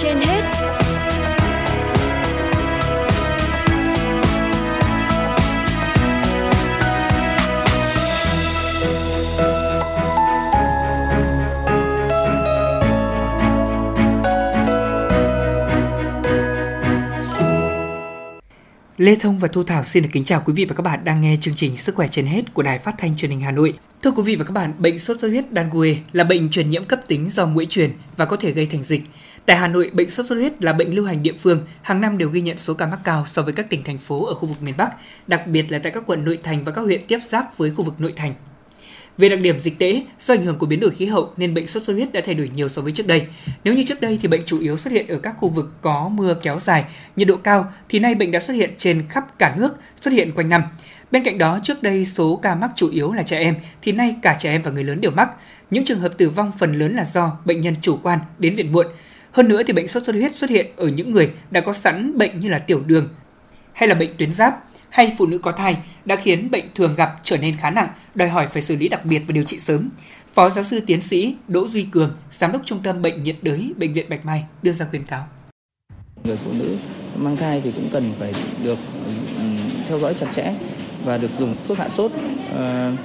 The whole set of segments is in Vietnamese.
trên hết Lê Thông và Thu Thảo xin được kính chào quý vị và các bạn đang nghe chương trình Sức khỏe trên hết của Đài Phát thanh Truyền hình Hà Nội. Thưa quý vị và các bạn, bệnh sốt xuất huyết Dengue là bệnh truyền nhiễm cấp tính do mũi truyền và có thể gây thành dịch. Tại Hà Nội, bệnh sốt xuất huyết là bệnh lưu hành địa phương, hàng năm đều ghi nhận số ca mắc cao so với các tỉnh thành phố ở khu vực miền Bắc, đặc biệt là tại các quận nội thành và các huyện tiếp giáp với khu vực nội thành. Về đặc điểm dịch tễ, do ảnh hưởng của biến đổi khí hậu nên bệnh sốt xuất huyết đã thay đổi nhiều so với trước đây. Nếu như trước đây thì bệnh chủ yếu xuất hiện ở các khu vực có mưa kéo dài, nhiệt độ cao thì nay bệnh đã xuất hiện trên khắp cả nước, xuất hiện quanh năm. Bên cạnh đó, trước đây số ca mắc chủ yếu là trẻ em thì nay cả trẻ em và người lớn đều mắc. Những trường hợp tử vong phần lớn là do bệnh nhân chủ quan đến viện muộn. Hơn nữa thì bệnh sốt xuất huyết xuất hiện ở những người đã có sẵn bệnh như là tiểu đường hay là bệnh tuyến giáp hay phụ nữ có thai đã khiến bệnh thường gặp trở nên khá nặng, đòi hỏi phải xử lý đặc biệt và điều trị sớm. Phó giáo sư tiến sĩ Đỗ Duy Cường, giám đốc trung tâm bệnh nhiệt đới bệnh viện Bạch Mai đưa ra khuyến cáo. Người phụ nữ mang thai thì cũng cần phải được ừ, theo dõi chặt chẽ và được dùng thuốc hạ sốt uh,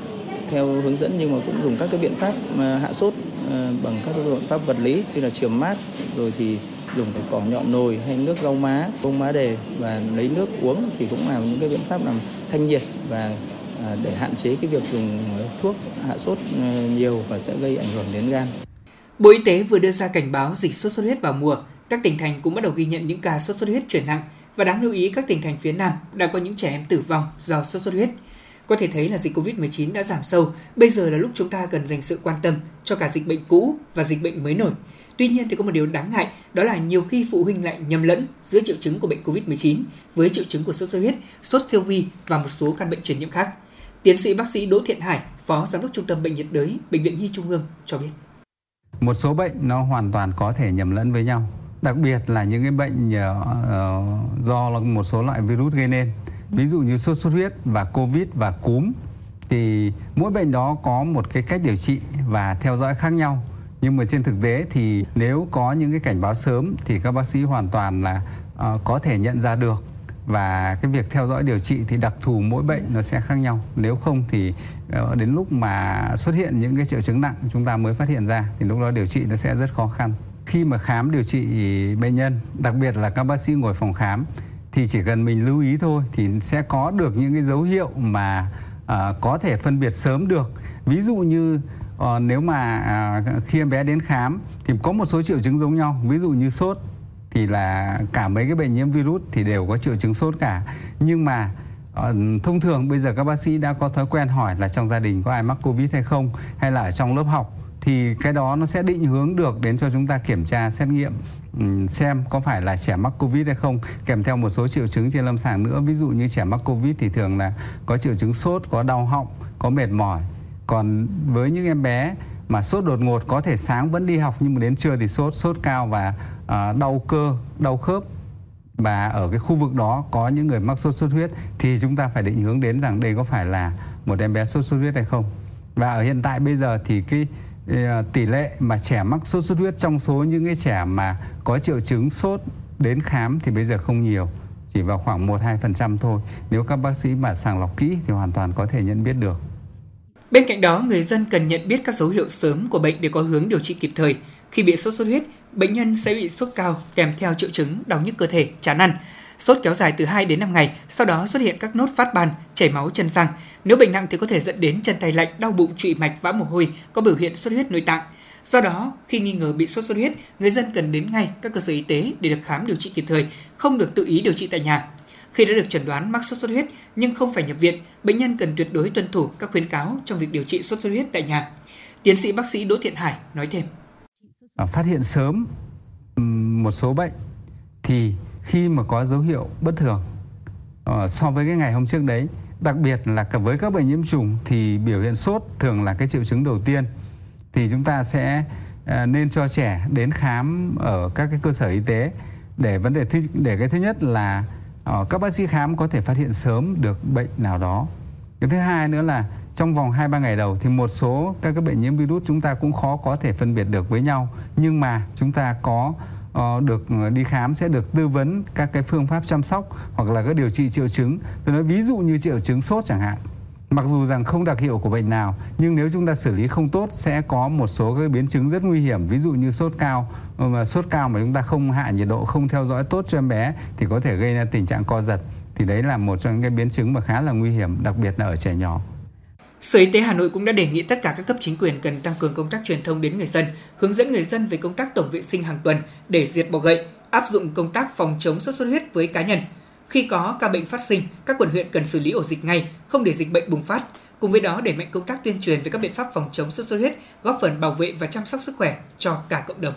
theo hướng dẫn nhưng mà cũng dùng các cái biện pháp ờ, hạ sốt Ờ, bằng các biện pháp vật lý như là chườm mát rồi thì dùng cái cỏ nhọn nồi hay nước rau má, bông má đề và lấy nước uống thì cũng là những cái biện pháp làm thanh nhiệt và à, để hạn chế cái việc dùng ờ, thuốc hạ sốt ờ, nhiều và sẽ gây ảnh hưởng đến gan. Bộ Y tế vừa đưa ra cảnh báo dịch sốt xuất huyết vào mùa. Các tỉnh thành cũng bắt đầu ghi nhận những ca sốt xuất huyết chuyển nặng và đáng lưu ý các tỉnh thành phía Nam đã có những trẻ em tử vong do sốt xuất huyết. Có thể thấy là dịch Covid-19 đã giảm sâu, bây giờ là lúc chúng ta cần dành sự quan tâm cho cả dịch bệnh cũ và dịch bệnh mới nổi. Tuy nhiên thì có một điều đáng ngại, đó là nhiều khi phụ huynh lại nhầm lẫn giữa triệu chứng của bệnh COVID-19 với triệu chứng của sốt xuất huyết, sốt siêu vi và một số căn bệnh truyền nhiễm khác. Tiến sĩ bác sĩ Đỗ Thiện Hải, Phó Giám đốc Trung tâm Bệnh nhiệt đới Bệnh viện Nhi Trung ương cho biết. Một số bệnh nó hoàn toàn có thể nhầm lẫn với nhau, đặc biệt là những cái bệnh uh, do một số loại virus gây nên. Ví dụ như sốt xuất huyết và Covid và cúm thì mỗi bệnh đó có một cái cách điều trị và theo dõi khác nhau. Nhưng mà trên thực tế thì nếu có những cái cảnh báo sớm thì các bác sĩ hoàn toàn là uh, có thể nhận ra được. Và cái việc theo dõi điều trị thì đặc thù mỗi bệnh nó sẽ khác nhau. Nếu không thì uh, đến lúc mà xuất hiện những cái triệu chứng nặng chúng ta mới phát hiện ra thì lúc đó điều trị nó sẽ rất khó khăn. Khi mà khám điều trị bệnh nhân đặc biệt là các bác sĩ ngồi phòng khám thì chỉ cần mình lưu ý thôi thì sẽ có được những cái dấu hiệu mà uh, có thể phân biệt sớm được. Ví dụ như Ờ, nếu mà à, khi em bé đến khám thì có một số triệu chứng giống nhau. Ví dụ như sốt thì là cả mấy cái bệnh nhiễm virus thì đều có triệu chứng sốt cả. Nhưng mà ờ, thông thường bây giờ các bác sĩ đã có thói quen hỏi là trong gia đình có ai mắc covid hay không hay là ở trong lớp học thì cái đó nó sẽ định hướng được đến cho chúng ta kiểm tra xét nghiệm xem có phải là trẻ mắc covid hay không. Kèm theo một số triệu chứng trên lâm sàng nữa. Ví dụ như trẻ mắc covid thì thường là có triệu chứng sốt có đau họng có mệt mỏi. Còn với những em bé mà sốt đột ngột có thể sáng vẫn đi học nhưng mà đến trưa thì sốt sốt cao và uh, đau cơ đau khớp. Và ở cái khu vực đó có những người mắc sốt xuất huyết thì chúng ta phải định hướng đến rằng đây có phải là một em bé sốt xuất huyết hay không. Và ở hiện tại bây giờ thì cái À, tỷ lệ mà trẻ mắc sốt xuất huyết trong số những cái trẻ mà có triệu chứng sốt đến khám thì bây giờ không nhiều chỉ vào khoảng 1-2% thôi nếu các bác sĩ mà sàng lọc kỹ thì hoàn toàn có thể nhận biết được Bên cạnh đó, người dân cần nhận biết các dấu hiệu sớm của bệnh để có hướng điều trị kịp thời. Khi bị sốt xuất huyết, bệnh nhân sẽ bị sốt cao kèm theo triệu chứng đau nhức cơ thể, chán ăn. Sốt kéo dài từ 2 đến 5 ngày, sau đó xuất hiện các nốt phát ban, chảy máu chân răng. Nếu bệnh nặng thì có thể dẫn đến chân tay lạnh, đau bụng, trụy mạch, vã mồ hôi, có biểu hiện xuất huyết nội tạng. Do đó, khi nghi ngờ bị sốt xuất huyết, người dân cần đến ngay các cơ sở y tế để được khám điều trị kịp thời, không được tự ý điều trị tại nhà. Khi đã được chẩn đoán mắc sốt xuất huyết nhưng không phải nhập viện, bệnh nhân cần tuyệt đối tuân thủ các khuyến cáo trong việc điều trị sốt xuất huyết tại nhà. Tiến sĩ bác sĩ Đỗ Thiện Hải nói thêm. Phát hiện sớm một số bệnh thì khi mà có dấu hiệu bất thường uh, so với cái ngày hôm trước đấy, đặc biệt là cả với các bệnh nhiễm trùng thì biểu hiện sốt thường là cái triệu chứng đầu tiên. Thì chúng ta sẽ uh, nên cho trẻ đến khám ở các cái cơ sở y tế để vấn đề thứ để cái thứ nhất là uh, các bác sĩ khám có thể phát hiện sớm được bệnh nào đó. Cái thứ hai nữa là trong vòng 2-3 ngày đầu thì một số các cái bệnh nhiễm virus chúng ta cũng khó có thể phân biệt được với nhau. Nhưng mà chúng ta có Ờ, được ờ, đi khám sẽ được tư vấn các cái phương pháp chăm sóc hoặc là các điều trị triệu chứng. Tôi nói ví dụ như triệu chứng sốt chẳng hạn. Mặc dù rằng không đặc hiệu của bệnh nào, nhưng nếu chúng ta xử lý không tốt sẽ có một số cái biến chứng rất nguy hiểm, ví dụ như sốt cao. Ờ, mà sốt cao mà chúng ta không hạ nhiệt độ, không theo dõi tốt cho em bé thì có thể gây ra tình trạng co giật. Thì đấy là một trong những cái biến chứng mà khá là nguy hiểm, đặc biệt là ở trẻ nhỏ. Sở Y tế Hà Nội cũng đã đề nghị tất cả các cấp chính quyền cần tăng cường công tác truyền thông đến người dân, hướng dẫn người dân về công tác tổng vệ sinh hàng tuần để diệt bọ gậy, áp dụng công tác phòng chống sốt xuất huyết với cá nhân. Khi có ca bệnh phát sinh, các quận huyện cần xử lý ổ dịch ngay, không để dịch bệnh bùng phát. Cùng với đó đẩy mạnh công tác tuyên truyền về các biện pháp phòng chống sốt xuất huyết, góp phần bảo vệ và chăm sóc sức khỏe cho cả cộng đồng.